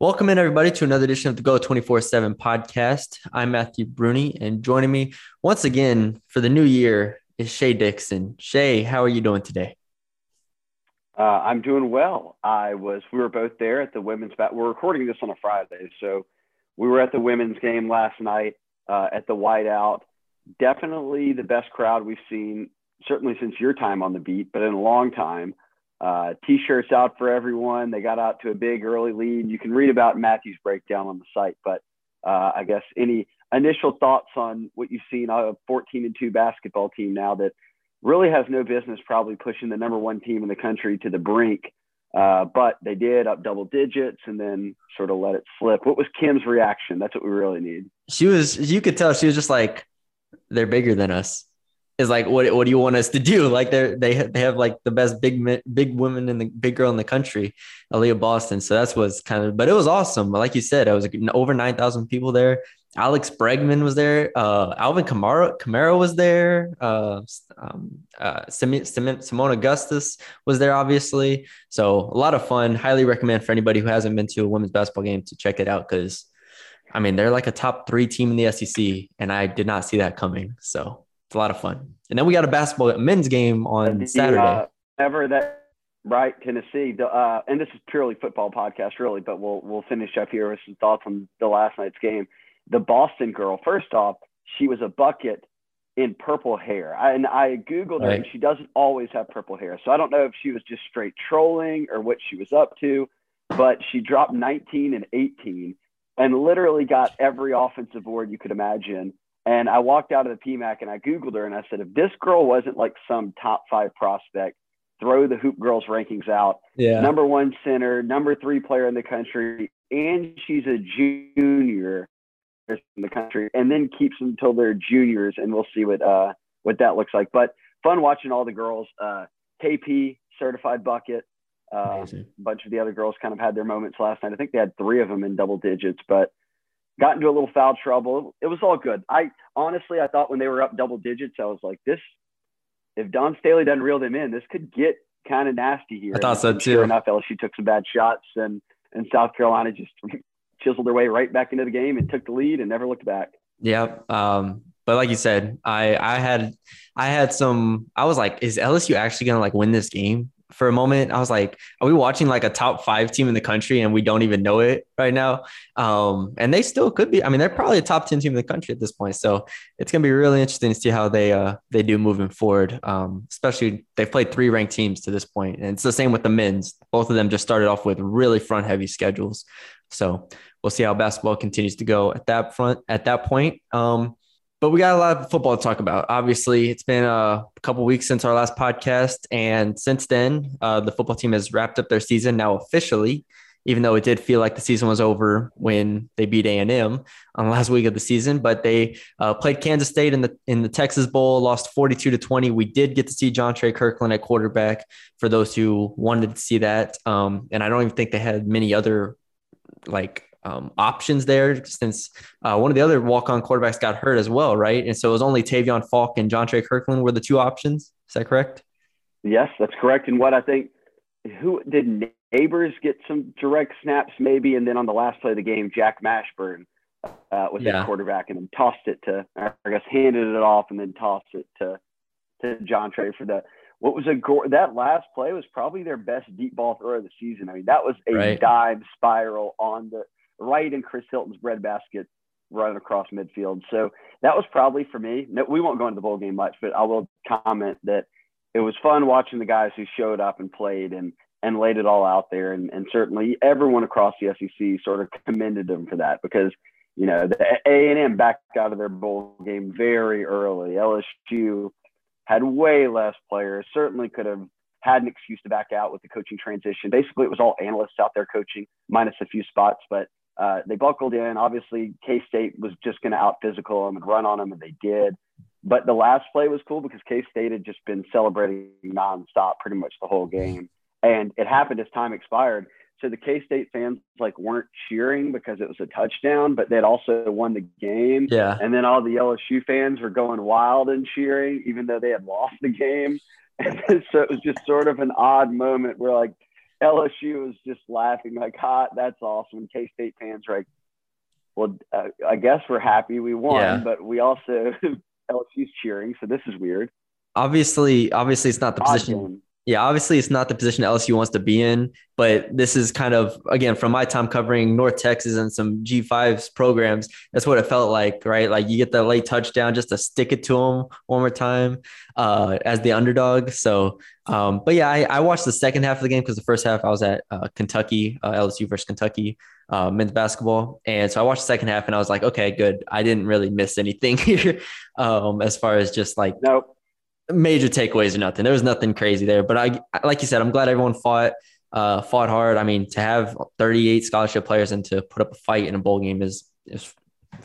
Welcome in, everybody, to another edition of the Go 24 7 podcast. I'm Matthew Bruni, and joining me once again for the new year is Shea Dixon. Shea, how are you doing today? Uh, I'm doing well. I was, we were both there at the women's, bat- we're recording this on a Friday. So we were at the women's game last night uh, at the Whiteout. Definitely the best crowd we've seen, certainly since your time on the beat, but in a long time uh, t-shirts out for everyone. They got out to a big early lead. You can read about Matthew's breakdown on the site, but uh, I guess any initial thoughts on what you've seen a 14 and two basketball team now that really has no business probably pushing the number one team in the country to the brink. Uh, but they did up double digits and then sort of let it slip. What was Kim's reaction? That's what we really need. She was, you could tell she was just like, they're bigger than us is like what what do you want us to do? Like they're they they have like the best big big women in the big girl in the country Aliyah Boston. So that's what's kind of but it was awesome. Like you said I was over 9,000 people there. Alex Bregman was there. Uh Alvin Kamara Kamara was there. Uh um uh Sim, Sim, Seimone Augustus was there obviously. So a lot of fun. Highly recommend for anybody who hasn't been to a women's basketball game to check it out cuz I mean they're like a top 3 team in the SEC and I did not see that coming. So it's a lot of fun. And then we got a basketball men's game on the, Saturday. Uh, ever that right, Tennessee. The, uh, and this is purely football podcast, really, but we'll we'll finish up here with some thoughts on the last night's game. The Boston girl. First off, she was a bucket in purple hair. I, and I googled her, and she doesn't always have purple hair. So I don't know if she was just straight trolling or what she was up to. But she dropped 19 and 18, and literally got every offensive board you could imagine and I walked out of the PMAC and I Googled her and I said, if this girl wasn't like some top five prospect, throw the HoopGurlz rankings out. Yeah. Number one center, number three player in the country, and she's a junior in the country, and then keeps them until they're juniors, and we'll see what uh what that looks like. But fun watching all the girls. Uh, KP certified bucket. Uh, a bunch of the other girls kind of had their moments last night. I think they had three of them in double digits, but got into a little foul trouble. It was all good. I honestly, I thought when they were up double digits, I was like, this, if Dawn Staley doesn't reel them in, this could get kind of nasty here. I thought so too. Sure enough, LSU took some bad shots and, and South Carolina just chiseled their way right back into the game and took the lead and never looked back. Yeah. Um, but like you said, I, I had, I had some, I was like, is LSU actually going to like win this game? For a moment. I was like, are we watching like a top five team in the country and we don't even know it right now? Um, and they still could be. I mean, they're probably a top 10 team in the country at this point. So it's gonna be really interesting to see how they uh they do moving forward. Um, especially they've played three ranked teams to this point. And it's the same with the men's. Both of them just started off with really front heavy schedules. So we'll see how basketball continues to go at that front at that point. Um, but we got a lot of football to talk about. Obviously, it's been a couple weeks since our last podcast, and since then, uh, the football team has wrapped up their season now officially. Even though it did feel like the season was over when they beat A and M on the last week of the season, but they uh, played Kansas State in the in the Texas Bowl, lost forty two to twenty. We did get to see Jontre Kirklin at quarterback for those who wanted to see that, um, and I don't even think they had many other like um, options there since uh, one of the other walk-on quarterbacks got hurt as well, right? And so it was only Tavion Falk and Jontre Kirklin were the two options. Is that correct? Yes, that's correct. And what I think, who did Nabers get some direct snaps maybe, and then on the last play of the game, Jack Mashburn uh, was yeah. the quarterback, and then tossed it to, I guess, handed it off, and then tossed it to to Jontre for the what was a that last play was probably their best deep ball throw of the season. I mean, that was a right. dime spiral on the right in Chris Hilton's breadbasket running across midfield. So that was probably for me. No, we won't go into the bowl game much, but I will comment that it was fun watching the guys who showed up and played and and laid it all out there. And, and certainly everyone across the SEC sort of commended them for that because you know the A and M backed out of their bowl game very early. LSU had way less players. Certainly could have had an excuse to back out with the coaching transition. Basically, it was all analysts out there coaching, minus a few spots, but uh, they buckled in. Obviously, K State was just going to out physical them and run on them, and they did. But the last play was cool because K State had just been celebrating nonstop pretty much the whole game. And it happened as time expired. So the K State fans like weren't cheering because it was a touchdown, but they'd also won the game. Yeah. And then all the LSU fans were going wild and cheering, even though they had lost the game. And so it was just sort of an odd moment where like LSU was just laughing like, "Hot, that's awesome." K State fans were like, "Well, uh, I guess we're happy we won, Yeah. but we also LSU's cheering, so this is weird." Obviously, obviously it's not the position. game. Yeah, obviously it's not the position LSU wants to be in, but this is kind of again from my time covering North Texas and some G5s programs. That's what it felt like, right? Like you get the late touchdown just to stick it to them one more time uh, as the underdog. So, um, but yeah, I, I watched the second half of the game because the first half I was at uh, Kentucky, uh, LSU versus Kentucky uh, men's basketball, and so I watched the second half and I was like, okay, good. I didn't really miss anything here um, as far as just like Nope. Major takeaways or nothing. There was nothing crazy there, but I, like you said, I'm glad everyone fought, uh, fought hard. I mean, to have 38 scholarship players and to put up a fight in a bowl game is is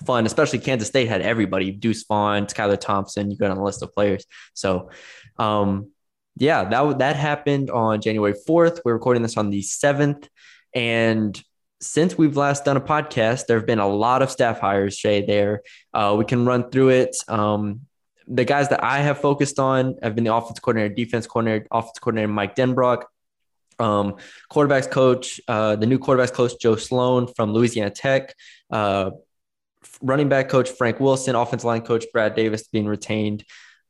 fun. Especially Kansas State had everybody: Deuce Vaughn, Skylar Thompson. You got on the list of players. So, um, yeah, that that happened on January 4th. We're recording this on the 7th, and since we've last done a podcast, there have been a lot of staff hires. Shea, there, uh, we can run through it. Um, the guys that I have focused on have been the offense coordinator, defense coordinator, offense coordinator Mike Denbrock, um, quarterbacks coach, uh, the new quarterbacks coach Joe Sloan from Louisiana Tech, uh, running back coach Frank Wilson, offensive line coach Brad Davis being retained,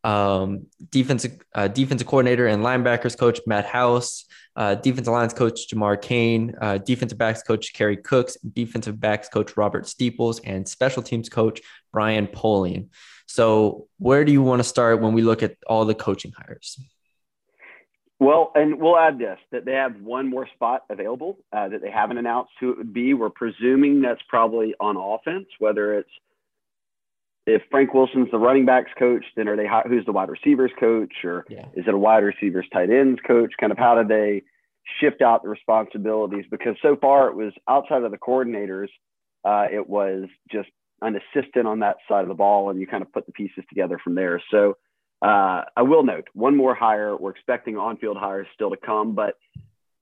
um, defensive uh, defensive coordinator and linebackers coach Matt House, uh, defensive lines coach Jamar Cain, uh, defensive backs coach Kerry Cooks, defensive backs coach Robert Steeples, and special teams coach Brian Polian. So, where do you want to start when we look at all the coaching hires? Well, and we'll add this that they have one more spot available uh, that they haven't announced who it would be. We're presuming that's probably on offense, whether it's if Frank Wilson's the running backs coach, then are they who's the wide receivers coach, or Yeah. is it a wide receivers tight ends coach? Kind of how do they shift out the responsibilities? Because so far it was outside of the coordinators, uh, it was just an assistant on that side of the ball, and you kind of put the pieces together from there. So uh, I will note one more hire. We're expecting on-field hires still to come, but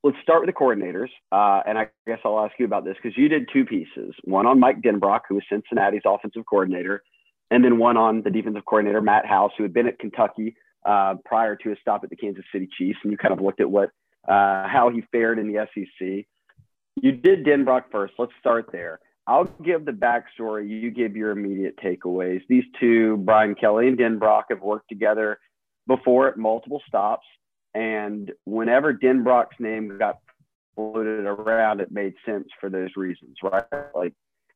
let's start with the coordinators. Uh, and I guess I'll ask you about this because you did two pieces: one on Mike Denbrock, who was Cincinnati's offensive coordinator, and then one on the defensive coordinator Matt House, who had been at Kentucky uh, prior to his stop at the Kansas City Chiefs. And you kind of looked at what uh, how he fared in the SEC. You did Denbrock first. Let's start there. I'll give the backstory. You give your immediate takeaways. These two, Brian Kelly and Denbrock, have worked together before at multiple stops. And whenever Denbrock's name got floated around, it made sense for those reasons, right? Like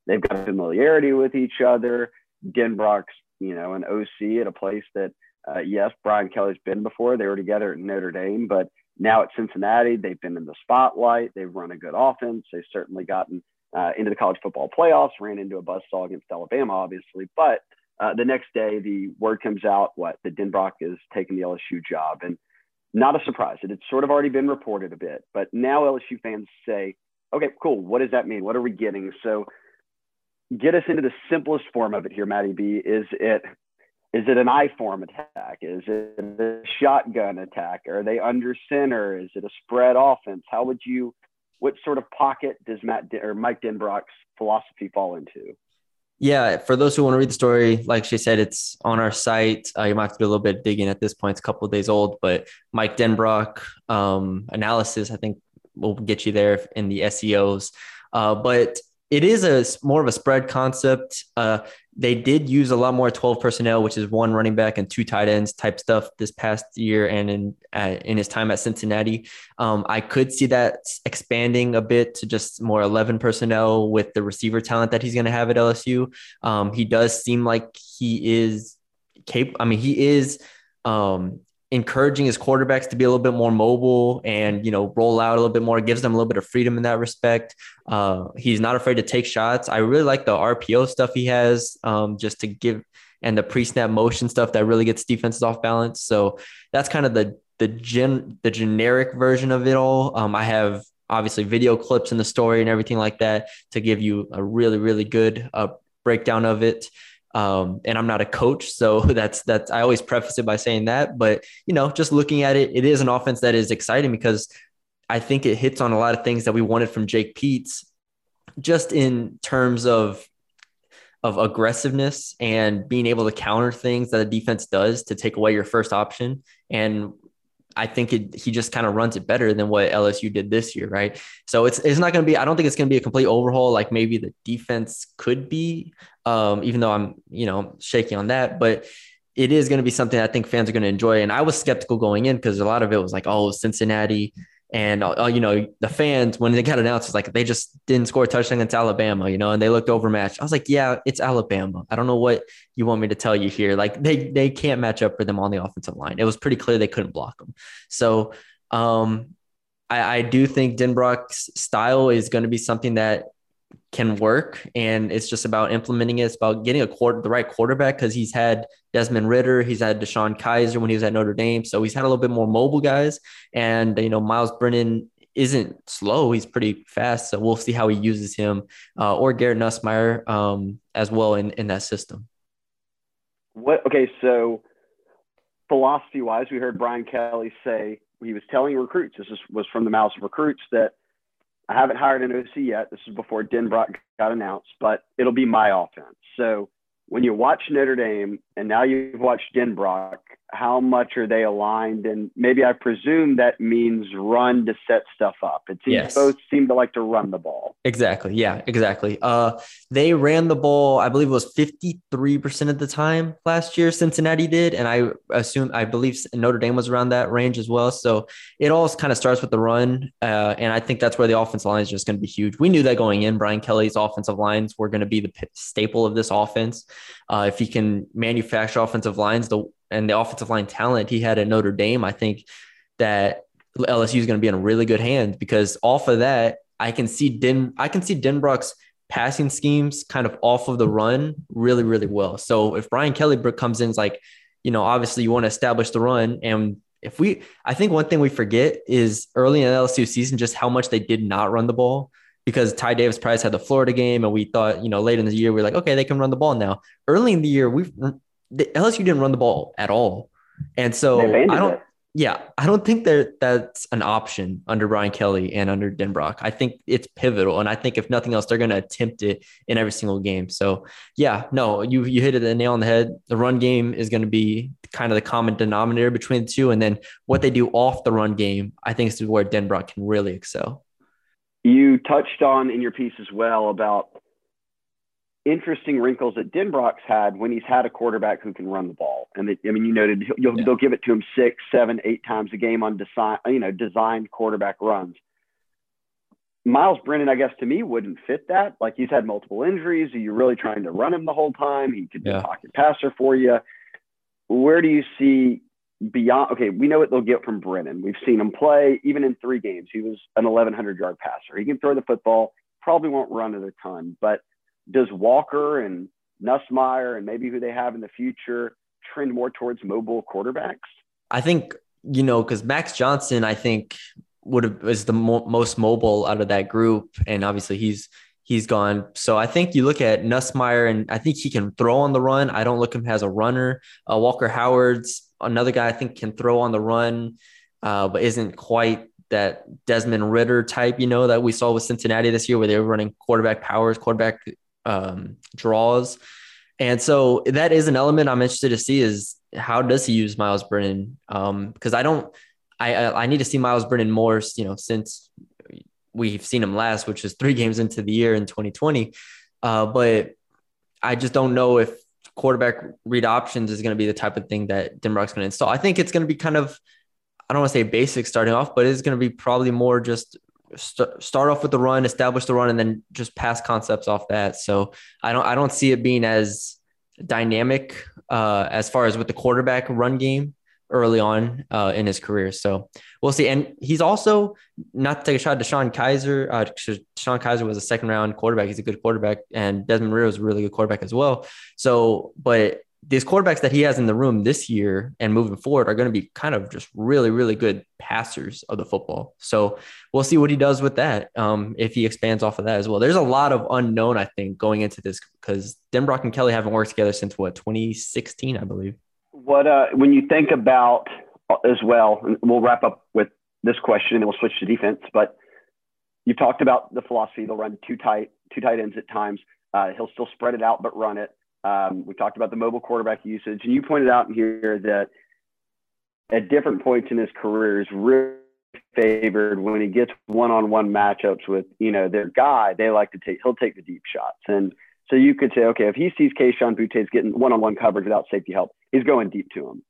they've got familiarity with each other. Denbrock's, you know, an OC at a place that, uh, yes, Brian Kelly's been before. They were together at Notre Dame, but now at Cincinnati, they've been in the spotlight. They've run a good offense. They've certainly gotten uh, into the college football playoffs, ran into a buzzsaw against Alabama, obviously. But uh, the next day, the word comes out what that Denbrock is taking the LSU job, and not a surprise. It had sort of already been reported a bit, but now LSU fans say, "Okay, cool. What does that mean? What are we getting?" So, get us into the simplest form of it here, Matty B. Is it is it an I form attack? Is it a shotgun attack? Are they under center? Is it a spread offense? How would you what sort of pocket does Matt or Mike Denbrock's philosophy fall into? Yeah, for those who want to read the story, like she said, it's on our site. Uh, you might have to do a little bit of digging at this point. It's a couple of days old, but Mike Denbrock um, analysis, I think, will get you there in the SEOs. Uh, but it is a more of a spread concept. Uh, they did use a lot more 12 personnel, which is one running back and two tight ends type stuff this past year and in uh, in his time at Cincinnati. Um, I could see that expanding a bit to just more 11 personnel with the receiver talent that he's going to have at LSU. Um, he does seem like he is capable. I mean, he is um, encouraging his quarterbacks to be a little bit more mobile and you know roll out a little bit more gives them a little bit of freedom in that respect uh, he's not afraid to take shots i really like the rpo stuff he has um, just to give and the pre-snap motion stuff that really gets defenses off balance so that's kind of the the gen the generic version of it all. Um, I have obviously video clips in the story and everything like that to give you a really really good uh, breakdown of it. Um, and I'm not a coach, so that's that's I always preface it by saying that. But you know, just looking at it, it is an offense that is exciting because I think it hits on a lot of things that we wanted from Jake Peetz, just in terms of of aggressiveness and being able to counter things that a defense does to take away your first option. And I think it, he just kind of runs it better than what LSU did this year, right? So it's it's not going to be. I don't think it's going to be a complete overhaul like maybe the defense could be. Um, even though I'm you know shaky on that, but it is going to be something I think fans are going to enjoy. And I was skeptical going in because a lot of it was like, oh, Cincinnati and uh, you know, the fans when they got announced, it's like they just didn't score a touchdown against Alabama, you know, and they looked overmatched. I was like, yeah, it's Alabama. I don't know what you want me to tell you here. Like they they can't match up for them on the offensive line. It was pretty clear they couldn't block them. So um, I, I do think Denbrock's style is going to be something that can work and it's just about implementing it. It's about getting a quarter the right quarterback because he's had Desmond Ridder, he's had DeShone Kizer when he was at Notre Dame. So he's had a little bit more mobile guys. And you know, Miles Brennan isn't slow, he's pretty fast. So we'll see how he uses him uh, or Garrett Nussmeier um, as well in, in that system. What okay, so philosophy wise, we heard Brian Kelly say he was telling recruits, this was from the mouths of recruits, that I haven't hired an OC yet. This is before Denbrock got announced, but it'll be my offense. So when you watch Notre Dame and now you've watched Denbrock, how much are they aligned? And maybe I presume that means run to set stuff up. It seems yes. both seem to like to run the ball. Exactly. Yeah, exactly. Uh, they ran the ball, I believe it was 53% of the time last year, Cincinnati did. And I assume, I believe Notre Dame was around that range as well. So it all kind of starts with the run. Uh, and I think that's where the offensive line is just going to be huge. We knew that going in. Brian Kelly's offensive lines were going to be the staple of this offense. Uh, if he can manufacture offensive lines, the and the offensive line talent he had at Notre Dame, I think that LSU is going to be in really good hands because off of that, I can see Den I can see Denbrock's passing schemes kind of off of the run really, really well. So if Brian Kelly comes in, it's like, you know, obviously you want to establish the run. And if we, I think one thing we forget is early in the LSU season, just how much they did not run the ball because Ty Davis Price had the Florida game, and we thought, you know, late in the year, we are like, okay, they can run the ball now. Early in the year, we've the LSU didn't run the ball at all. And so I don't it. yeah, I don't think that that's an option under Brian Kelly and under Denbrock. I think it's pivotal. And I think if nothing else, they're gonna attempt it in every single game. So yeah, no, you you hit it the nail on the head. The run game is gonna be kind of the common denominator between the two. And then what they do off the run game, I think is where Denbrock can really excel. You touched on in your piece as well about interesting wrinkles that Denbrock's had when he's had a quarterback who can run the ball. And they, I mean, you noted yeah. they'll give it to him six, seven, eight times a game on design, you know, designed quarterback runs. Miles Brennan, I guess to me, wouldn't fit that. Like he's had multiple injuries. Are you really trying to run him the whole time? He could be yeah. a pocket passer for you. Where do you see beyond? Okay, we know what they'll get from Brennan. We've seen him play even in three games. He was an 1,100 yard passer. He can throw the football. Probably won't run it a ton, but does Walker and Nussmeier and maybe who they have in the future trend more towards mobile quarterbacks? I think you know because Max Johnson, I think would have is the mo- most mobile out of that group, and obviously he's he's gone. So I think you look at Nussmeier, and I think he can throw on the run. I don't look him as a runner. Uh, Walker Howard's another guy I think can throw on the run, uh, but isn't quite that Desmond Ridder type, you know, that we saw with Cincinnati this year, where they were running quarterback powers, quarterback um, draws. And so that is an element I'm interested to see is how does he use Miles Brennan? Because um, I don't, I I need to see Miles Brennan more, you know, since we've seen him last, which is three games into the year in 2020. Uh, but I just don't know if quarterback read options is going to be the type of thing that Denbrock's going to install. I think it's going to be kind of, I don't want to say basic starting off, but it's going to be probably more just st- start off with the run, establish the run, and then just pass concepts off that. So I don't I don't see it being as dynamic uh, as far as with the quarterback run game early on uh, in his career. So we'll see. And he's also not to take a shot. DeShone Kizer. Uh, DeShone Kizer was a second round quarterback. He's a good quarterback, and Desmond Ridder was a really good quarterback as well. So, but these quarterbacks that he has in the room this year and moving forward are going to be kind of just really, really good passers of the football. So we'll see what he does with that. Um, if he expands off of that as well. There's a lot of unknown, I think, going into this because Denbrock and Kelly haven't worked together since what 2016, I believe. What uh, when you think about uh, as well, and we'll wrap up with this question and then we'll switch to defense. But you've talked about the philosophy; they'll run two tight, two tight ends at times. Uh, he'll still spread it out but run it. Um, we talked about the mobile quarterback usage, and you pointed out here that at different points in his career is really favored when he gets one-on-one matchups with you know their guy. They like to take he'll take the deep shots, and so you could say, okay, if he sees Kayshon Boutte getting one-on-one coverage without safety help, he's going deep to him.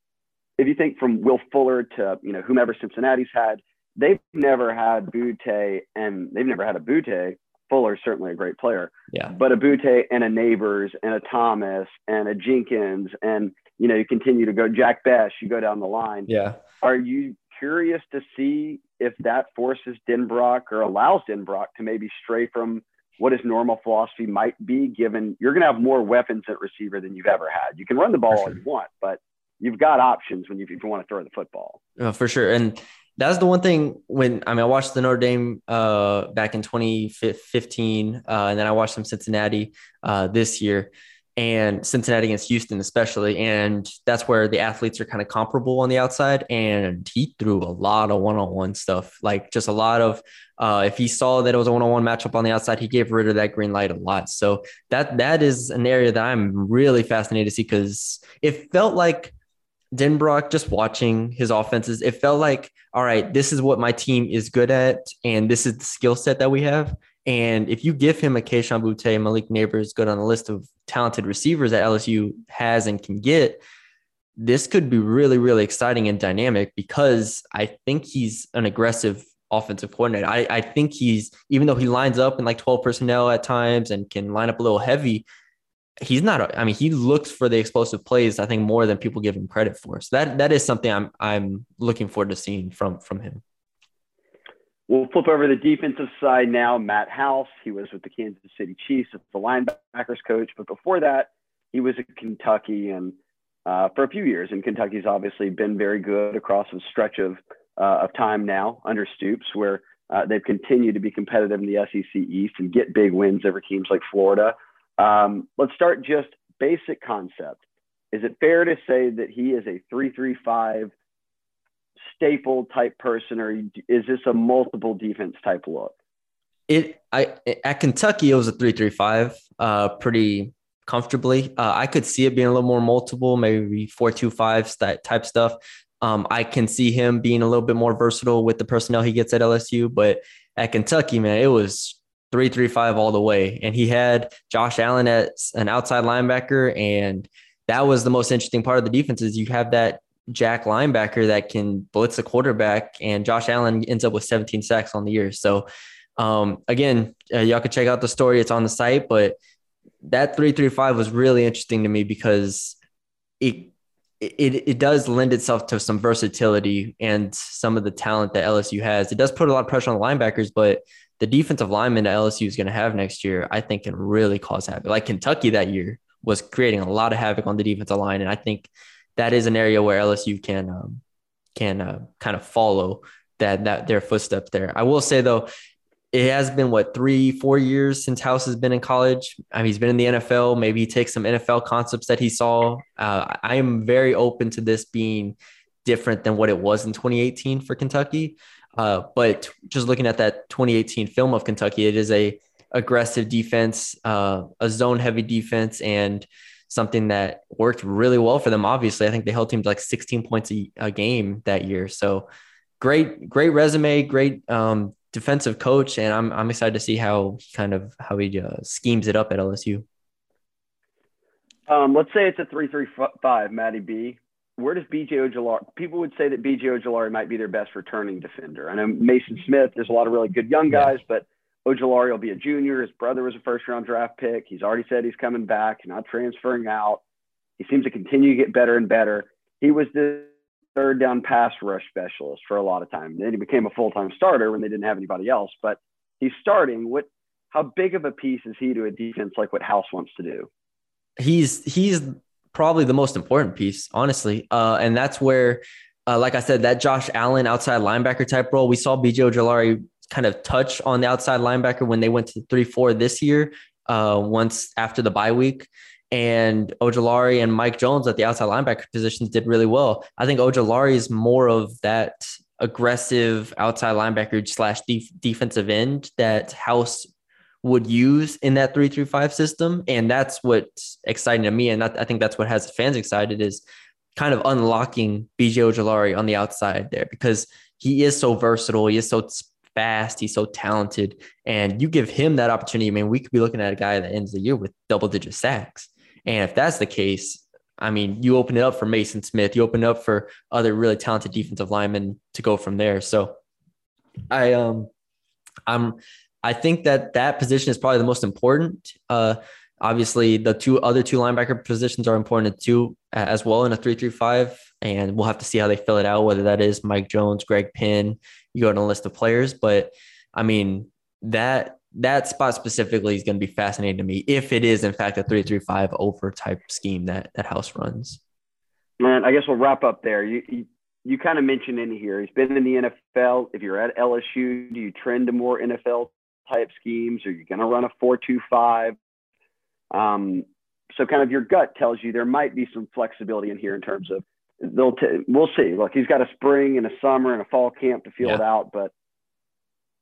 If you think from Will Fuller to you know whomever Cincinnati's had, they've never had Boutte and they've never had a Boutte Fuller's certainly a great player. Yeah. But a Boutte and a Nabers and a Thomas and a Jenkins and you know you continue to go Jack Bech, you go down the line. Yeah. Are you curious to see if that forces Denbrock or allows Denbrock to maybe stray from what his normal philosophy might be, given you're going to have more weapons at receiver than you've ever had. You can run the ball sure. all you want, but you've got options when you, if you want to throw the football. Oh, for sure. And that's the one thing when I mean I watched the Notre Dame uh, back in 2015, uh, and then I watched some Cincinnati uh, this year, and Cincinnati against Houston especially, and that's where the athletes are kind of comparable on the outside. And he threw a lot of one-on-one stuff, like just a lot of. Uh, if he saw that it was a one-on-one matchup on the outside, he gave rid of that green light a lot. So that that is an area that I'm really fascinated to see because it felt like Denbrock, just watching his offenses, it felt like, all right, this is what my team is good at, and this is the skill set that we have. And if you give him a Kayshon Boutte, Malik Nabers good on the list of talented receivers that LSU has and can get, this could be really, really exciting and dynamic because I think he's an aggressive offensive coordinator. I, I think he's, even though he lines up in like 12 personnel at times and can line up a little heavy, he's not. I mean, he looks for the explosive plays. I think more than people give him credit for. So that that is something I'm I'm looking forward to seeing from from him. We'll flip over the defensive side now. Matt House, he was with the Kansas City Chiefs as the linebackers coach, but before that, he was at Kentucky and uh, for a few years. And Kentucky's obviously been very good across a stretch of uh, of time now under Stoops, where uh, they've continued to be competitive in the SEC East and get big wins over teams like Florida. Um, let's start just basic concept. Is it fair to say that he is a 335 staple type person, or is this a multiple defense type look? It I at Kentucky it was a 335, uh, pretty comfortably. Uh, I could see it being a little more multiple, maybe 425 type stuff. Um, I can see him being a little bit more versatile with the personnel he gets at LSU, but at Kentucky, man, it was three three five all the way. And he had Josh Allen as an outside linebacker, and that was the most interesting part of the defense is you have that jack linebacker that can blitz a quarterback, and Josh Allen ends up with 17 sacks on the year. So um, again, uh, y'all could check out the story; it's on the site. But that three three five was really interesting to me because it it, it does lend itself to some versatility and some of the talent that LSU has. It does put a lot of pressure on the linebackers, but the defensive lineman that LSU is going to have next year, I think can really cause havoc. Like Kentucky that year was creating a lot of havoc on the defensive line, and I think that is an area where LSU can um, can uh, kind of follow that that their footsteps there. I will say though, it has been what three four years since House has been in college. I mean, he's been in the NFL. Maybe he takes some NFL concepts that he saw. Uh, I am very open to this being different than what it was in 2018 for Kentucky. Uh, but just looking at that 2018 film of Kentucky, it is a aggressive defense, uh, a zone heavy defense, and something that worked really well for them. Obviously, I think they held teams like 16 points a, a game that year. So great, great resume, great um, defensive coach, and I'm I'm excited to see how kind of how he uh, schemes it up at LSU. Um, let's say it's a three-three-five, Matty B where does BJ Ojulari? People would say that BJ Ojulari might be their best returning defender. I know Maason Smith. There's a lot of really good young guys, yeah. but Ojulari will be a junior. His brother was a first round draft pick. He's already said he's coming back, not transferring out. He seems to continue to get better and better. He was the third down pass rush specialist for a lot of time. Then he became a full time starter when they didn't have anybody else. But he's starting. What? How big of a piece is he to a defense like what House wants to do? He's he's probably the most important piece, honestly. Uh, and that's where, uh, like I said, that Josh Allen outside linebacker type role, we saw BJ Ojulari kind of touch on the outside linebacker when they went to three four this year. Uh, once after the bye week, and Ojulari and Mike Jones at the outside linebacker positions did really well. I think Ojulari is more of that aggressive outside linebacker slash def- defensive end that House would use in that three through five system, and that's what's exciting to me. And that, I think that's what has the fans excited is kind of unlocking BJ Ojulari on the outside there because he is so versatile. He is so fast. He's so talented. And you give him that opportunity. I mean, we could be looking at a guy that ends the year with double digit sacks. And if that's the case, I mean, you open it up for Maason Smith, you open it up for other really talented defensive linemen to go from there. So I um I'm I think that that position is probably the most important. Uh obviously the two other two linebacker positions are important too as well in a 335 and we'll have to see how they fill it out whether that is Mike Jones, Greg Penn, you go on a list of players, but I mean that that spot specifically is going to be fascinating to me if it is in fact a three three five over type scheme that that House runs. Man, I guess we'll wrap up there. You you, you kind of mentioned in here he's been in the NFL. If you're at LSU, do you trend to more NFL type schemes? Are you going to run a four two five? Um, so kind of your gut tells you there might be some flexibility in here in terms of they'll t- we'll see. Look, he's got a spring and a summer and a fall camp to feel yeah. it out, but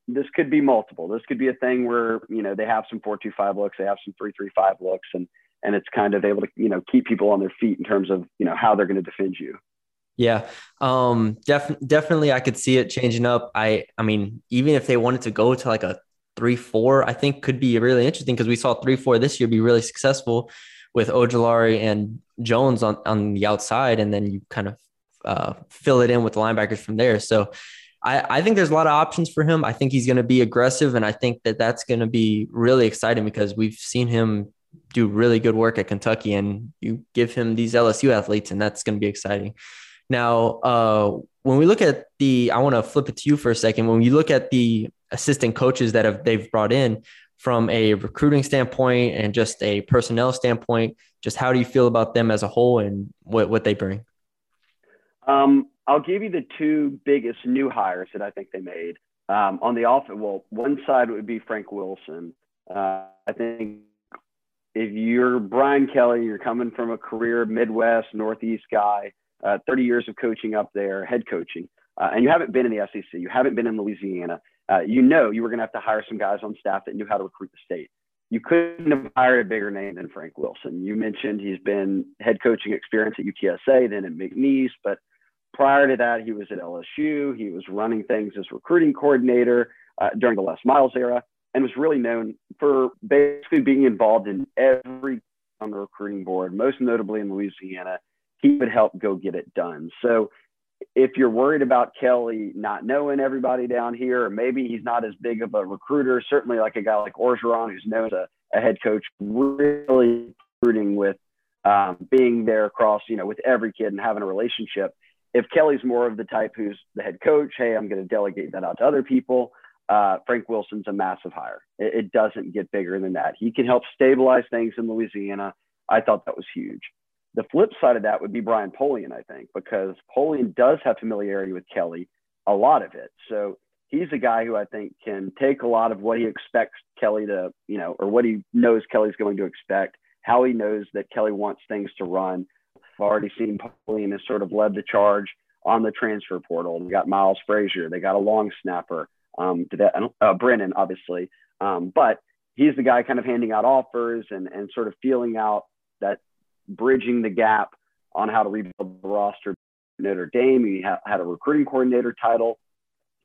this could be multiple. This could be a thing where you know they have some four two five looks, they have some three three five looks, and and it's kind of able to you know keep people on their feet in terms of you know how they're going to defend you. Yeah, um, def- definitely, I could see it changing up. I, I mean, even if they wanted to go to like a three four, I think could be really interesting because we saw three four this year be really successful with Ojulari and Jones on on the outside, and then you kind of uh, fill it in with the linebackers from there. So I, I think there's a lot of options for him. I think he's going to be aggressive, and I think that that's going to be really exciting because we've seen him do really good work at Kentucky, and you give him these LSU athletes, and that's going to be exciting. Now, uh, when we look at the, I want to flip it to you for a second. When you look at the assistant coaches that have they've brought in from a recruiting standpoint and just a personnel standpoint, just how do you feel about them as a whole and what what they bring? Um, I'll give you the two biggest new hires that I think they made. Um, on the off, well, one side would be Frank Wilson. Uh, I think if you're Brian Kelly, you're coming from a career Midwest, Northeast guy, uh, 30 years of coaching up there, head coaching, uh, and you haven't been in the SEC, you haven't been in Louisiana, uh, you know you were going to have to hire some guys on staff that knew how to recruit the state. You couldn't have hired a bigger name than Frank Wilson. You mentioned he's been head coaching experience at UTSA, then at McNeese, but – Prior to that, he was at LSU. He was running things as recruiting coordinator uh, during the Les Miles era and was really known for basically being involved in every on the recruiting board, most notably in Louisiana. He would help go get it done. So if you're worried about Kelly not knowing everybody down here, or maybe he's not as big of a recruiter, certainly like a guy like Orgeron, who's known as a, a head coach, really recruiting with um, being there across, you know, with every kid and having a relationship if Kelly's more of the type who's the head coach, hey, I'm going to delegate that out to other people. Uh, Frank Wilson's a massive hire. It, it, doesn't get bigger than that. He can help stabilize things in Louisiana. I thought that was huge. The flip side of that would be Brian Polian, I think, because Polian does have familiarity with Kelly, a lot of it. So he's a guy who I think can take a lot of what he expects Kelly to, you know, or what he knows Kelly's going to expect, how he knows that Kelly wants things to run, I've already seen Polian has sort of led the charge on the transfer portal. They got Miles Frazier. They got a long snapper. Um, to that, uh, Brennan, obviously. Um, but he's the guy kind of handing out offers and, and sort of feeling out that bridging the gap on how to rebuild the roster. Notre Dame, he ha- had a recruiting coordinator title.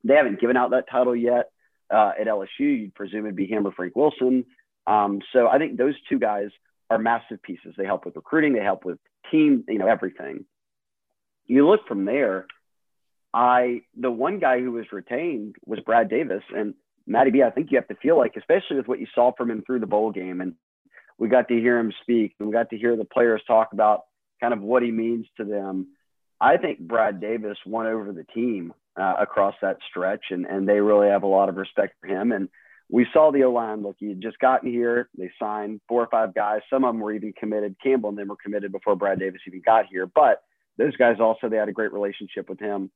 They haven't given out that title yet. Uh, at LSU, you'd presume it'd be him or Frank Wilson. Um, so I think those two guys are massive pieces. They help with recruiting, they help with team, you know, everything. You look from there. I the one guy who was retained was Brad Davis and Matty B. I think you have to feel like, especially with what you saw from him through the bowl game, and we got to hear him speak, and we got to hear the players talk about kind of what he means to them. I think Brad Davis won over the team uh, across that stretch, and and they really have a lot of respect for him. And we saw the O line look. He had just gotten here. They signed four or five guys. Some of them were even committed. Campbell and them were committed before Brad Davis even got here. But those guys also they had a great relationship with him.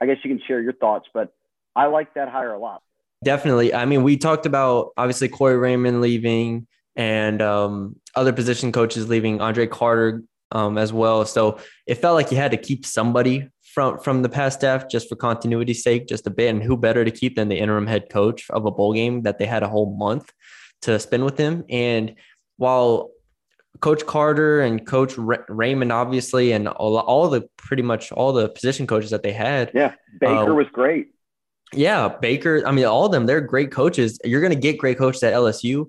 I guess you can share your thoughts, but I like that hire a lot. Definitely. I mean, we talked about obviously Corey Raymond leaving and um, other position coaches leaving, Andre Carter um, as well. So it felt like you had to keep somebody from from the past staff just for continuity's sake, just a bit. And who better to keep than the interim head coach of a bowl game that they had a whole month to spend with him. And while Coach Carter and Coach Raymond, obviously, and all, all the pretty much all the position coaches that they had. Yeah, Baker uh, was great. Yeah, Baker. I mean, all of them, they're great coaches. You're going to get great coaches at LSU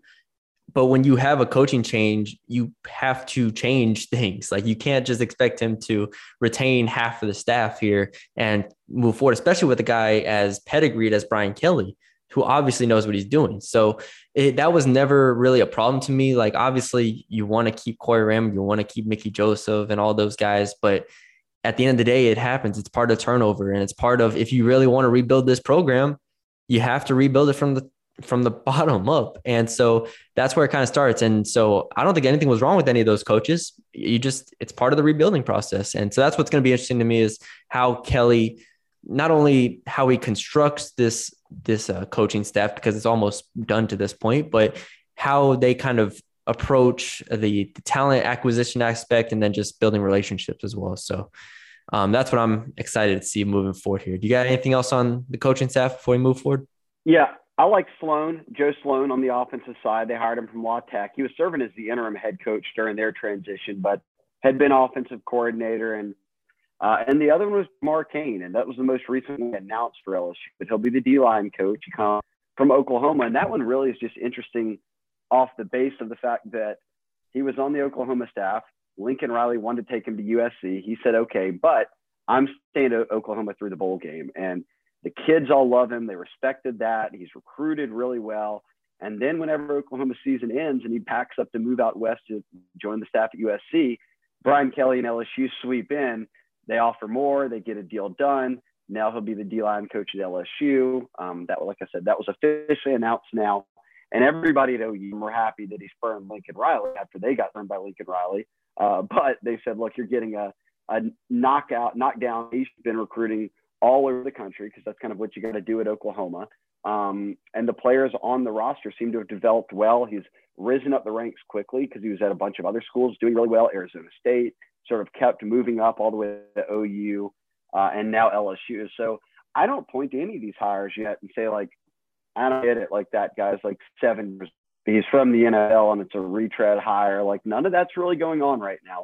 but when you have a coaching change, you have to change things. Like you can't just expect him to retain half of the staff here and move forward, especially with a guy as pedigreed as Brian Kelly, who obviously knows what he's doing. So it, that was never really a problem to me. Like obviously you want to keep Corey Ram, you want to keep Mickey Joseph and all those guys, but at the end of the day, it happens. It's part of turnover, and it's part of if you really want to rebuild this program, you have to rebuild it from the from the bottom up. And so that's where it kind of starts. And so I don't think anything was wrong with any of those coaches. You just, it's part of the rebuilding process. And so that's what's going to be interesting to me is how Kelly, not only how he constructs this, this uh, coaching staff, because it's almost done to this point, but how they kind of approach the, the talent acquisition aspect and then just building relationships as well. So um, that's what I'm excited to see moving forward here. Do you got anything else on the coaching staff before we move forward? Yeah, I like Sloan, Joe Sloan on the offensive side. They hired him from La Tech. He was serving as the interim head coach during their transition, but had been offensive coordinator. And uh, and the other one was Mark Kane, and that was the most recently announced for LSU. But he'll be the D line coach. He comes from Oklahoma, and that one really is just interesting off the base of the fact that he was on the Oklahoma staff. Lincoln Riley wanted to take him to USC. He said, "Okay, but I'm staying at Oklahoma through the bowl game." And the kids all love him. They respected that. He's recruited really well. And then whenever Oklahoma season ends and he packs up to move out west to join the staff at USC, Brian Kelly and LSU sweep in. They offer more. They get a deal done. Now he'll be the D line coach at LSU. Um, that, like I said, that was officially announced now. And everybody at OU were happy that he spurned Lincoln Riley after they got burned by Lincoln Riley. Uh, but they said, look, you're getting a, a knockout, knockdown. He's been recruiting all over the country because that's kind of what you got to do at Oklahoma. Um, and the players on the roster seem to have developed well. He's risen up the ranks quickly because he was at a bunch of other schools doing really well. Arizona State sort of kept moving up all the way to OU uh, and now LSU. So I don't point to any of these hires yet and say like, I don't get it. Like that guy's like seven years. He's from the NFL and it's a retread hire. Like none of that's really going on right now.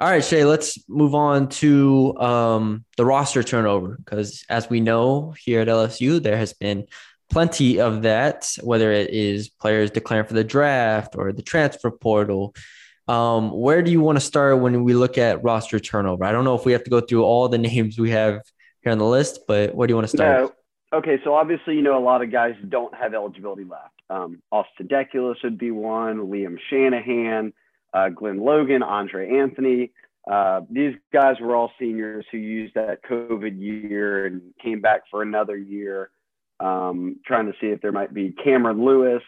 All right, Shea, let's move on to um, the roster turnover because, as we know here at LSU, there has been plenty of that, whether it is players declaring for the draft or the transfer portal. Um, where do you want to start when we look at roster turnover? I don't know if we have to go through all the names we have here on the list, but where do you want to start? Okay, so obviously, you know, a lot of guys don't have eligibility left. Um, Austin Deculus would be one, Liam Shanahan uh, Glenn Logan, Andre Anthony. Uh, these guys were all seniors who used that COVID year and came back for another year, um, trying to see if there might be Cameron Lewis,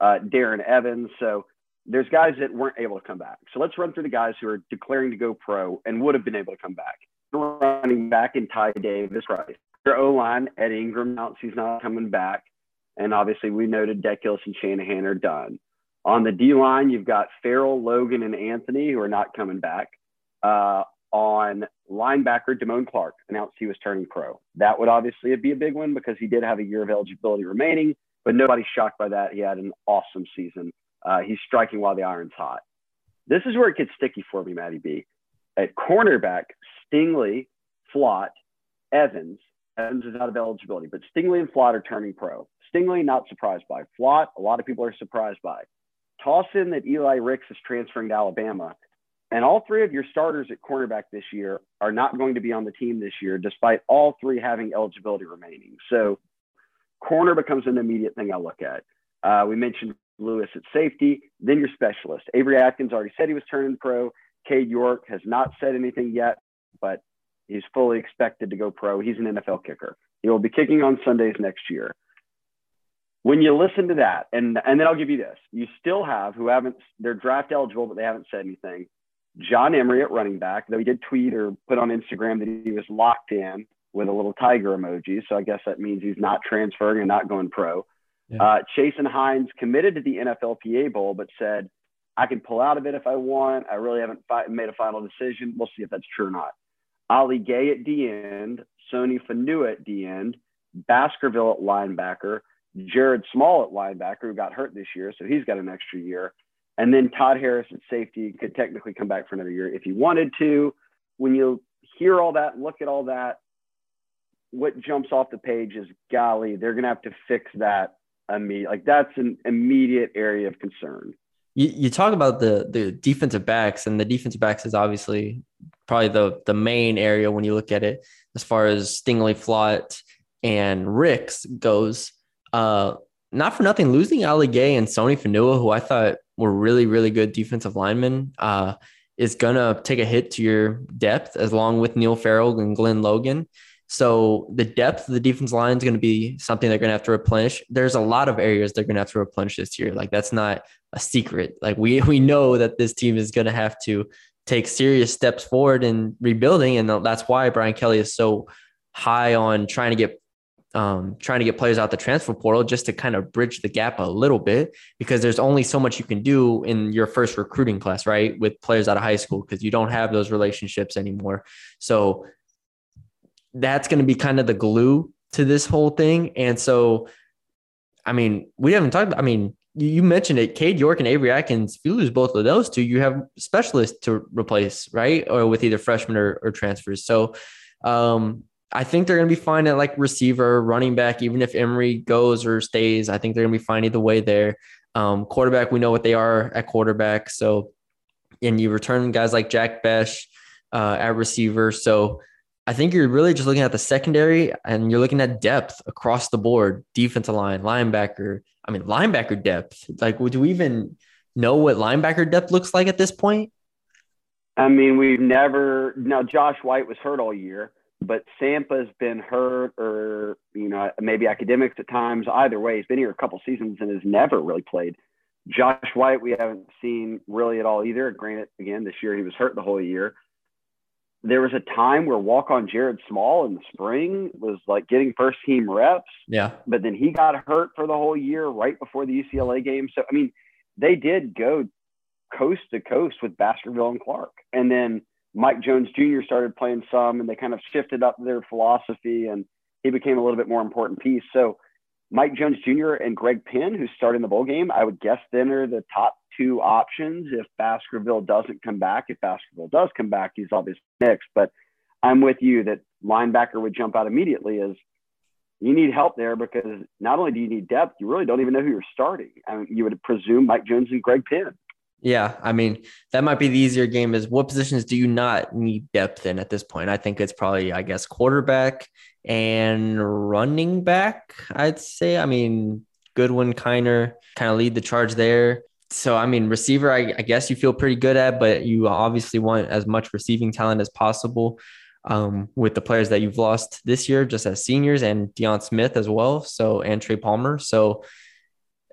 uh, Darren Evans. So there's guys that weren't able to come back. So let's run through the guys who are declaring to go pro and would have been able to come back. Running back in Ty Davis Price. Your O line, Ed Ingram announced he's not coming back. And obviously, we noted Deculus and Shanahan are done. On the D line, you've got Farrell, Logan, and Anthony who are not coming back. Uh, on linebacker, Damone Clark announced he was turning pro. That would obviously be a big one because he did have a year of eligibility remaining, but nobody's shocked by that. He had an awesome season. Uh, he's striking while the iron's hot. This is where it gets sticky for me, Matty B. At cornerback, Stingley, Flott, Evans. Evans is out of eligibility, but Stingley and Flott are turning pro. Stingley, not surprised by. Flott, a lot of people are surprised by. Toss in that Eli Ricks is transferring to Alabama. And all three of your starters at cornerback this year are not going to be on the team this year, despite all three having eligibility remaining. So, corner becomes an immediate thing I look at. Uh, we mentioned Lewis at safety, then your specialist. Avery Atkins already said he was turning pro. Cade York has not said anything yet, but he's fully expected to go pro. He's an NFL kicker. He will be kicking on Sundays next year. When you listen to that, and and then I'll give you this: you still have who haven't they're draft eligible, but they haven't said anything. John Emery at running back, though he did tweet or put on Instagram that he was locked in with a little tiger emoji. So I guess that means he's not transferring and not going pro. Yeah. Uh, Chasen Hines committed to the NFLPA Bowl, but said, I can pull out of it if I want. I really haven't fi- made a final decision. We'll see if that's true or not. Ali Gaye at D end, Soni Fonua at D end, Baskerville at linebacker, Jared Small at linebacker, who got hurt this year, so he's got an extra year. And then Todd Harris at safety could technically come back for another year if he wanted to. When you hear all that, look at all that, what jumps off the page is golly, they're going to have to fix that immediate. Like that's an immediate area of concern. You, you talk about the the defensive backs, and the defensive backs is obviously probably the the main area when you look at it as far as Stingley, Flott, and Ricks goes. Uh, not for nothing, losing Ali Gaye and Soni Fonua, who I thought were really, really good defensive linemen, uh, is gonna take a hit to your depth, as long with Neil Farrell and Glen Logan. So the depth of the defense line is going to be something they're going to have to replenish. There's a lot of areas they're going to have to replenish this year. Like that's not a secret. Like we we know that this team is going to have to take serious steps forward in rebuilding, and that's why Brian Kelly is so high on trying to get um, trying to get players out the transfer portal just to kind of bridge the gap a little bit because there's only so much you can do in your first recruiting class, right? With players out of high school because you don't have those relationships anymore. So that's going to be kind of the glue to this whole thing. And so, I mean, we haven't talked I mean, you mentioned it, Cade York and Avery Atkins. If you lose both of those two, you have specialists to replace, right? Or with either freshmen or, or transfers. So, um, I think they're going to be fine at like receiver, running back, even if Emery goes or stays. I think they're going to be fine either way there. Um, quarterback, we know what they are at quarterback. So, and you return guys like Jack Bech uh, at receiver. So, I think you're really just looking at the secondary and you're looking at depth across the board, defensive line, linebacker. I mean, linebacker depth. Like, would we even know what linebacker depth looks like at this point? I mean, we've never. Now, Josh White was hurt all year, but Sampah's been hurt, or you know, maybe academics at times. Either way, he's been here a couple seasons and has never really played. Josh White, we haven't seen really at all either. Granted, again, this year he was hurt the whole year there was a time where walk on Jared Small in the spring was like getting first team reps. Yeah. But then he got hurt for the whole year right before the UCLA game. So, I mean, they did go coast to coast with Baskerville and Clark. And then Mike Jones Jr. started playing some and they kind of shifted up their philosophy and he became a little bit more important piece. So, Mike Jones Jr. and Greg Penn, who's starting the bowl game, I would guess then are the top two options if Baskerville doesn't come back. If Baskerville does come back, he's obviously next. But I'm with you that linebacker would jump out immediately is you need help there because not only do you need depth, you really don't even know who you're starting. I mean, you would presume Mike Jones and Greg Penn. Yeah, I mean that might be the easier game. Is what positions do you not need depth in at this point? I think it's probably, I guess, quarterback and running back. I'd say. I mean, Goodwin, Kiner kind of lead the charge there so I mean, receiver, I, I, guess you feel pretty good at, but you obviously want as much receiving talent as possible um, with the players that you've lost this year, just as seniors, and Deion Smith as well. So and Trey Palmer. So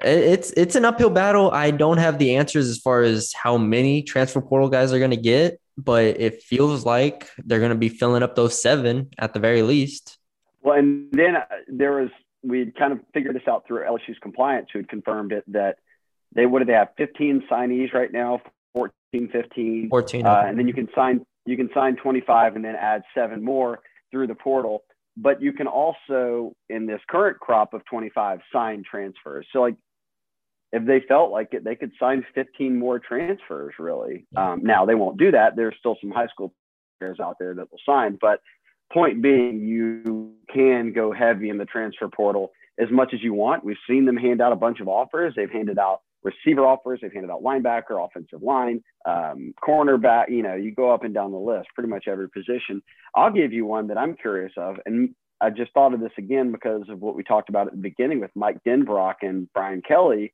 it's it's an uphill battle. I don't have the answers as far as how many transfer portal guys are going to get, but it feels like they're going to be filling up those seven at the very least. Well, and then uh, there was we kind of figured this out through LSU's compliance, who had confirmed it that they what do they have 15 signees right now? 14 15 14 uh, and then you can sign you can sign 25 and then add seven more through the portal. But you can also in this current crop of 25 sign transfers. So like if they felt like it they could sign 15 more transfers really um, now they won't do that there's still some high school players out there that will sign but point being you can go heavy in the transfer portal as much as you want. We've seen them hand out a bunch of offers. They've handed out receiver offers. They've handed out linebacker, offensive line, um, cornerback. You know, you go up and down the list, pretty much every position. I'll give you one that I'm curious of, and I just thought of this again because of what we talked about at the beginning with Mike Denbrock and Brian Kelly.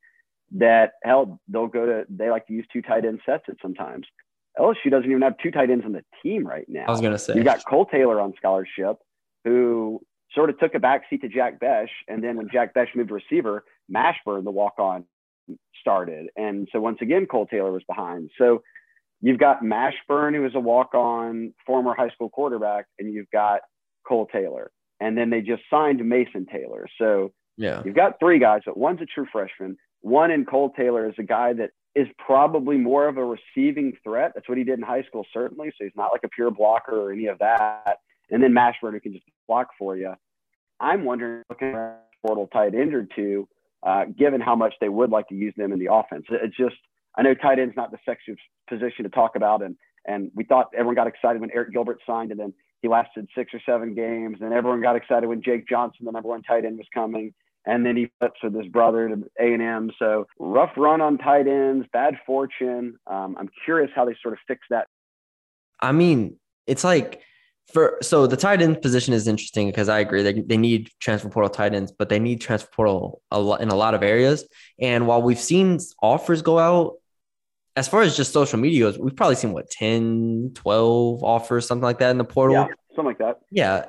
That hell, they'll go to they like to use two tight end sets at sometimes. LSU doesn't even have two tight ends on the team right now. I was gonna say you got Kole Taylor on scholarship, who sort of took a backseat to Jack Bech. and then when Jack Bech moved to receiver, Mashburn, the walk on, started. And so once again, Kole Taylor was behind. So you've got Mashburn, who is a walk on former high school quarterback, and you've got Kole Taylor. And then they just signed Mason Taylor. So yeah, you've got three guys, but one's a true freshman. One in Kole Taylor is a guy that is probably more of a receiving threat. That's what he did in high school, certainly. So he's not like a pure blocker or any of that. And then Mashburn, who can just block for you. I'm wondering, looking at portal tight end or two, uh, given how much they would like to use them in the offense. It's just, I know tight end's not the sexiest position to talk about. And, and we thought everyone got excited when Arik Gilbert signed and then he lasted six or seven games. And everyone got excited when Jake Johnson, the number one tight end was coming. And then he flips with his brother to A&M. So rough run on tight ends, bad fortune. Um, I'm curious how they sort of fix that. I mean, it's like – for so the tight end position is interesting because I agree they, they need transfer portal tight ends, but they need transfer portal a lot in a lot of areas. And while we've seen offers go out, as far as just social media goes, we've probably seen what 10, 12 offers, something like that in the portal. Yeah, something like that. Yeah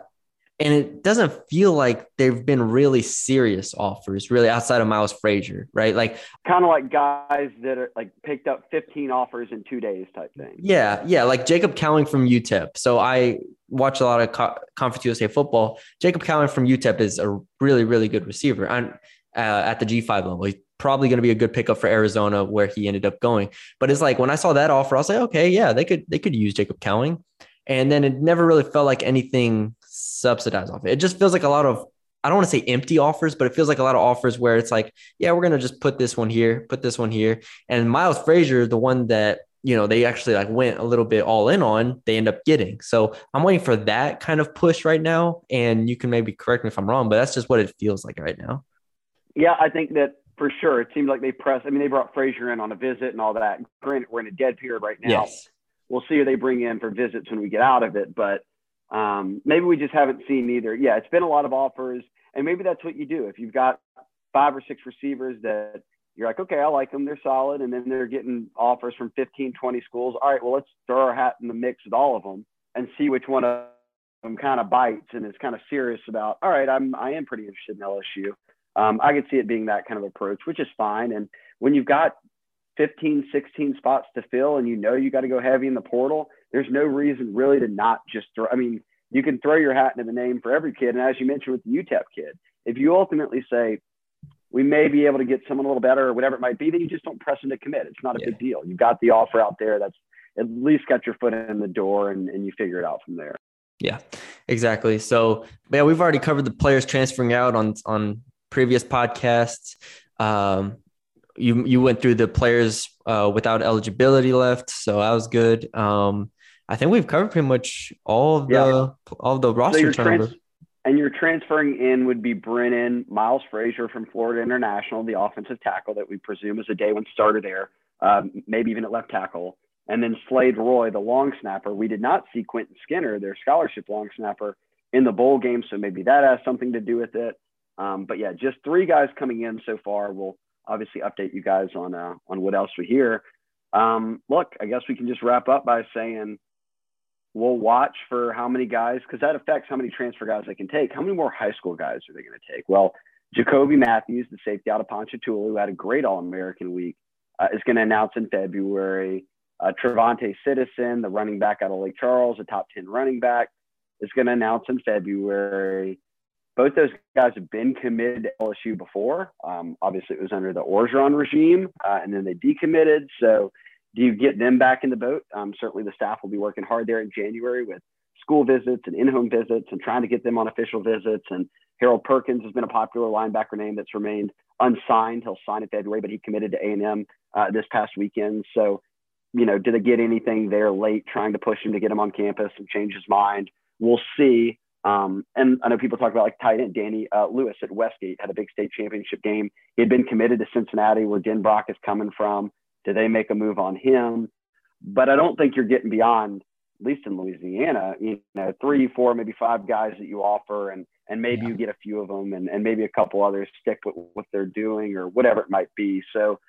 and it doesn't feel like they've been really serious offers, really outside of Miles Frazier, right? Like kind of like guys that are like picked up 15 offers in two days type thing. Yeah, yeah, like Jacob Cowing from UTEP. So I watch a lot of Co- Conference USA football. Jacob Cowing from UTEP is a really, really good receiver and uh, at the G5 level. He's probably going to be a good pickup for Arizona, where he ended up going. But it's like when I saw that offer, I was like, okay, yeah, they could they could use Jacob Cowing. And then it never really felt like anything subsidized off it. It just feels like a lot of I don't want to say empty offers, but it feels like a lot of offers where it's like, yeah, we're gonna just put this one here, put this one here. And Miles Frazier, the one that you know they actually like went a little bit all in on, they end up getting. So I'm waiting for that kind of push right now. And you can maybe correct me if I'm wrong, but that's just what it feels like right now. Yeah, I think that for sure. It seems like they press. I mean, they brought Frazier in on a visit and all that. Granted, we're in a dead period right now. Yes. We'll see who they bring in for visits when we get out of it, but um, maybe we just haven't seen either. Yeah, it's been a lot of offers, and maybe that's what you do. If you've got five or six receivers that you're like, okay, I like them, they're solid, and then they're getting offers from 15, 20 schools. All right, well, let's throw our hat in the mix with all of them and see which one of them kind of bites and is kind of serious about. All right, I'm I am pretty interested in LSU. Um, I could see it being that kind of approach, which is fine. And when you've got 15, 16 spots to fill, and you know you got to go heavy in the portal there's no reason really to not just throw. I mean, you can throw your hat into the name for every kid. And as you mentioned with the UTEP kid, if you ultimately say, we may be able to get someone a little better or whatever it might be, then you just don't press them to commit. It's not a yeah. big deal. You've got the offer out there that's at least got your foot in the door and, and you figure it out from there. Yeah, exactly. So yeah, we've already covered the players transferring out on on previous podcasts. Um, you you went through the players uh, without eligibility left, so that was good. Um, I think we've covered pretty much all of the yeah. all of the roster so turnover. Trans- and you're transferring in would be Brennan, Miles Frazier from Florida International, the offensive tackle that we presume is a day one starter there, um, maybe even at left tackle. And then Slade Roy, the long snapper. We did not see Quentin Skinner, their scholarship long snapper, in the bowl game, so maybe that has something to do with it. Um, but yeah, just three guys coming in so far. We'll obviously update you guys on uh, on what else we hear. Um, look, I guess we can just wrap up by saying we'll watch for how many guys, because that affects how many transfer guys they can take. How many more high school guys are they going to take? Well, Jacoby Matthews, the safety out of Ponchatoula, who had a great All American week, uh, is going to announce in February. Uh, Travante Citizen, the running back out of Lake Charles, a top 10 running back, is going to announce in February. Both those guys have been committed to LSU before. Um, obviously, it was under the Orgeron regime, uh, and then they decommitted. So do you get them back in the boat? Um, certainly, the staff will be working hard there in January with school visits and in-home visits and trying to get them on official visits. And Harold Perkins has been a popular linebacker name that's remained unsigned. He'll sign in February, but he committed to A&M uh, this past weekend. So, you know, did they get anything there late trying to push him to get him on campus and change his mind? We'll see. Um, and I know people talk about like tight end Danny uh, Lewis at Westgate had a big state championship game. He had been committed to Cincinnati, where Denbrock is coming from. Do they make a move on him? But I don't think you're getting beyond, at least in Louisiana, you know, three, four, maybe five guys that you offer, and and maybe yeah. you get a few of them, and, and maybe a couple others stick with what they're doing or whatever it might be. So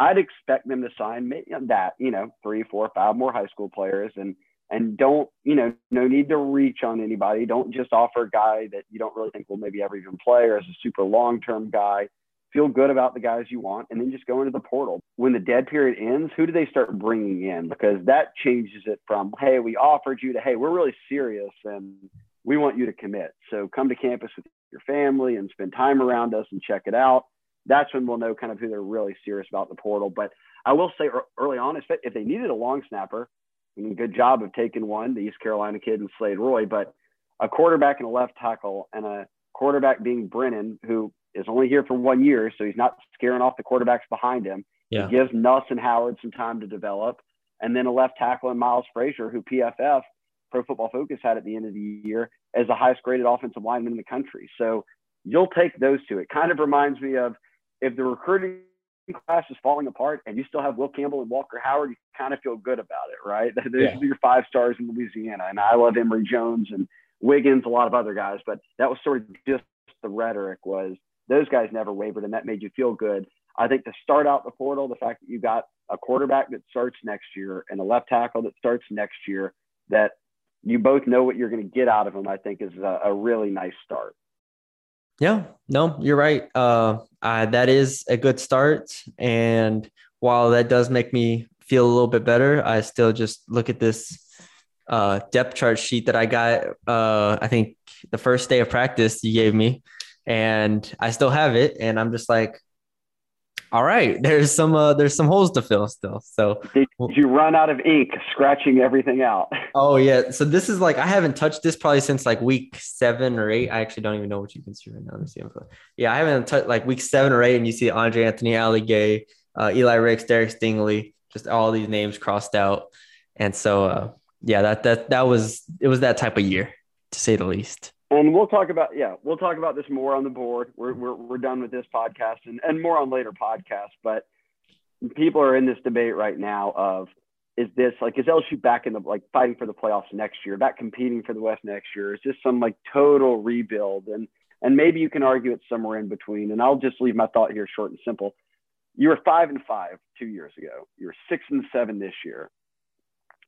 I'd expect them to sign that, you know, three, four, five more high school players, and and don't you know no need to reach on anybody don't just offer a guy that you don't really think will maybe ever even play or as a super long term guy feel good about the guys you want and then just go into the portal. When the dead period ends who do they start bringing in? Because that changes it from hey we offered you to hey we're really serious and we want you to commit. So come to campus with your family and spend time around us and check it out. That's when we'll know kind of who they're really serious about the portal. But i will say early on if they needed a long snapper I mean, good job of taking one, the East Carolina kid and Slade Roy, but a quarterback and a left tackle and a quarterback being Brennan, who is only here for one year, so he's not scaring off the quarterbacks behind him. Yeah. He gives Nuss and Howard some time to develop. And then a left tackle in Miles Frazier, who PFF, Pro Football Focus, had at the end of the year as the highest graded offensive lineman in the country. So you'll take those two. It kind of reminds me of if the recruiting class is falling apart and you still have Will Campbell and Walker Howard, you kind of feel good about it, right? Those yeah. are your five stars in Louisiana. And I love Emery Jones and Wiggins, a lot of other guys, but that was sort of just the rhetoric was those guys never wavered and that made you feel good. I think to start out the portal, the fact that you got a quarterback that starts next year and a left tackle that starts next year, that you both know what you're going to get out of them, I think is a, a really nice start. Yeah, no, you're right. Uh, uh, that is a good start. And while that does make me feel a little bit better, I still just look at this uh, depth chart sheet that I got. Uh, I think the first day of practice you gave me, and I still have it. And I'm just like, all right, there's some uh, there's some holes to fill still. So did you run out of ink scratching everything out? Oh yeah. So this is like I haven't touched this probably since like week seven or eight. I actually don't even know what you can see right now. Let me see. Yeah, I haven't touched like week seven or eight, and you see Andre Anthony, Ali Gaye, uh, Eli Ricks, Derek Stingley, just all these names crossed out. And so uh, yeah, that that that was it was that type of year to say the least and we'll talk about yeah we'll talk about this more on the board. We're, we're, we're done with this podcast and, and more on later podcasts but people are in this debate right now of is this like is lsu back in the like fighting for the playoffs next year back competing for the west next year? Is this some like total rebuild? And and maybe you can argue it's somewhere in between. And i'll just leave my thought here short and simple. You were five and five two years ago. You were six and seven this year.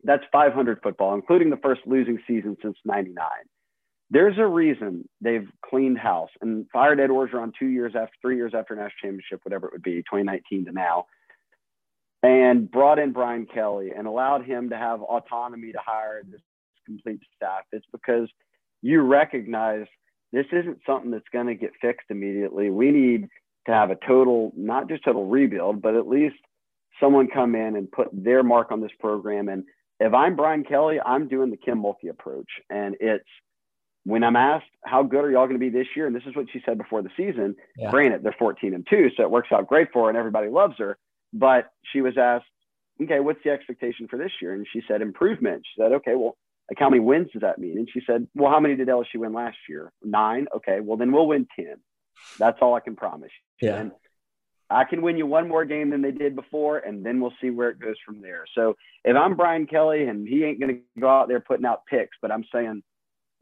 That's 500 football including the first losing season since 99 there's a reason they've cleaned house and fired Ed Orgeron two years after, three years after national championship, whatever it would be, 2019 to now, and brought in Brian Kelly and allowed him to have autonomy to hire this complete staff. It's because you recognize this isn't something that's going to get fixed immediately. We need to have a total, not just total rebuild, but at least someone come in and put their mark on this program. And if I'm Brian Kelly, I'm doing the Kim Mulkey approach, and it's when I'm asked how good are y'all going to be this year, and this is what she said before the season. Yeah. Granted, they're 14 and two, so it works out great for her, and everybody loves her. But she was asked, "Okay, what's the expectation for this year?" And she said, "Improvement." She said, "Okay, well, like how many wins does that mean?" And she said, "Well, how many did LSU win last year? Nine. Okay, well then we'll win ten. That's all I can promise." Yeah. And I can win you one more game than they did before, and then we'll see where it goes from there. So if I'm Brian Kelly, and he ain't going to go out there putting out picks, but I'm saying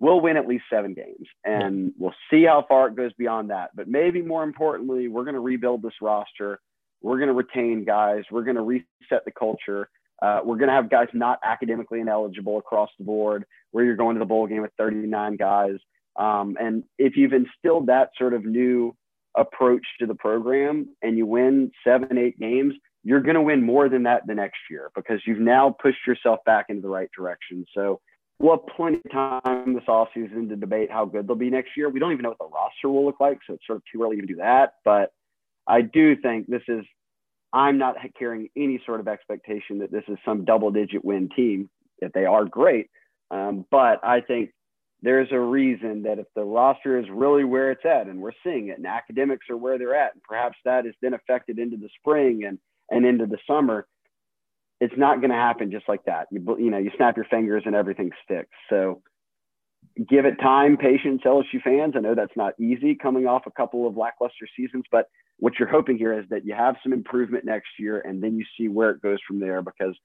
we'll win at least seven games and we'll see how far it goes beyond that. But maybe more importantly, we're going to rebuild this roster. We're going to retain guys. We're going to reset the culture. Uh, we're going to have guys not academically ineligible across the board, where you're going to the bowl game with 39 guys. Um, and if you've instilled that sort of new approach to the program and you win seven, eight games, you're going to win more than that the next year because you've now pushed yourself back into the right direction. So we'll have plenty of time this offseason to debate how good they'll be next year. We don't even know what the roster will look like, so it's sort of too early to do that. But I do think this is, I'm not carrying any sort of expectation that this is some double digit win team. If they are great, um, but I think there's a reason that if the roster is really where it's at, and we're seeing it, and academics are where they're at, and perhaps that has been affected into the spring and and into the summer, it's not going to happen just like that. You, you know, you snap your fingers and everything sticks. So give it time, patience, LSU fans. I know that's not easy coming off a couple of lackluster seasons, but what you're hoping here is that you have some improvement next year and then you see where it goes from there because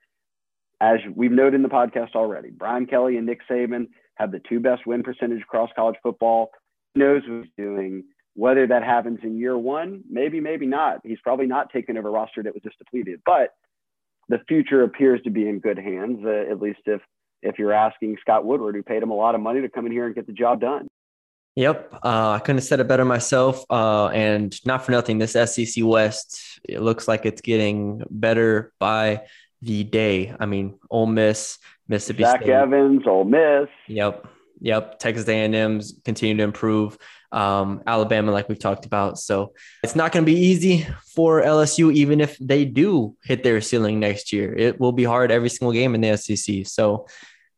as we've noted in the podcast already, Brian Kelly and Nick Saban have the two best win percentage across college football. He knows what he's doing. Whether that happens in year one, maybe, maybe not. He's probably not taking over a roster that was just depleted, but the future appears to be in good hands, uh, at least if if you're asking Scott Woodward, who paid him a lot of money to come in here and get the job done. Yep, uh, I couldn't have said it better myself. Uh, and not for nothing, this SEC West it looks like it's getting better by the day. I mean, Ole Miss, Mississippi Zach State. Evans, Ole Miss. Yep, yep. Texas A&M's continue to improve. Um, Alabama, like we've talked about, so it's not going to be easy for LSU, even if they do hit their ceiling next year. It will be hard every single game in the SEC. So,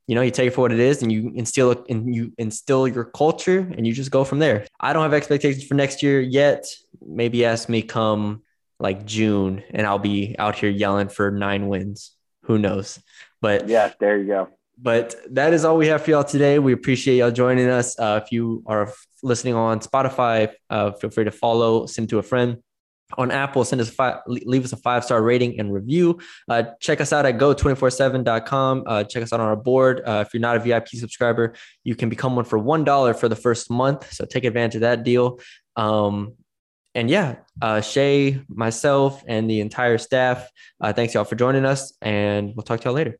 you know, you take it for what it is, and you instill and you instill your culture, and you just go from there. I don't have expectations for next year yet. Maybe ask me come like June, and I'll be out here yelling for nine wins. Who knows? But yeah, there you go. But that is all we have for y'all today. We appreciate y'all joining us. Uh, if you are listening on Spotify, uh, feel free to follow, send to a friend. On Apple, send us five, leave us a five star rating and review. Uh, check us out at go247.com. Uh, check us out on our board. Uh, if you're not a VIP subscriber, you can become one for $1 for the first month. So take advantage of that deal. Um, and yeah, uh, Shea, myself, and the entire staff, uh, thanks y'all for joining us, and we'll talk to y'all later.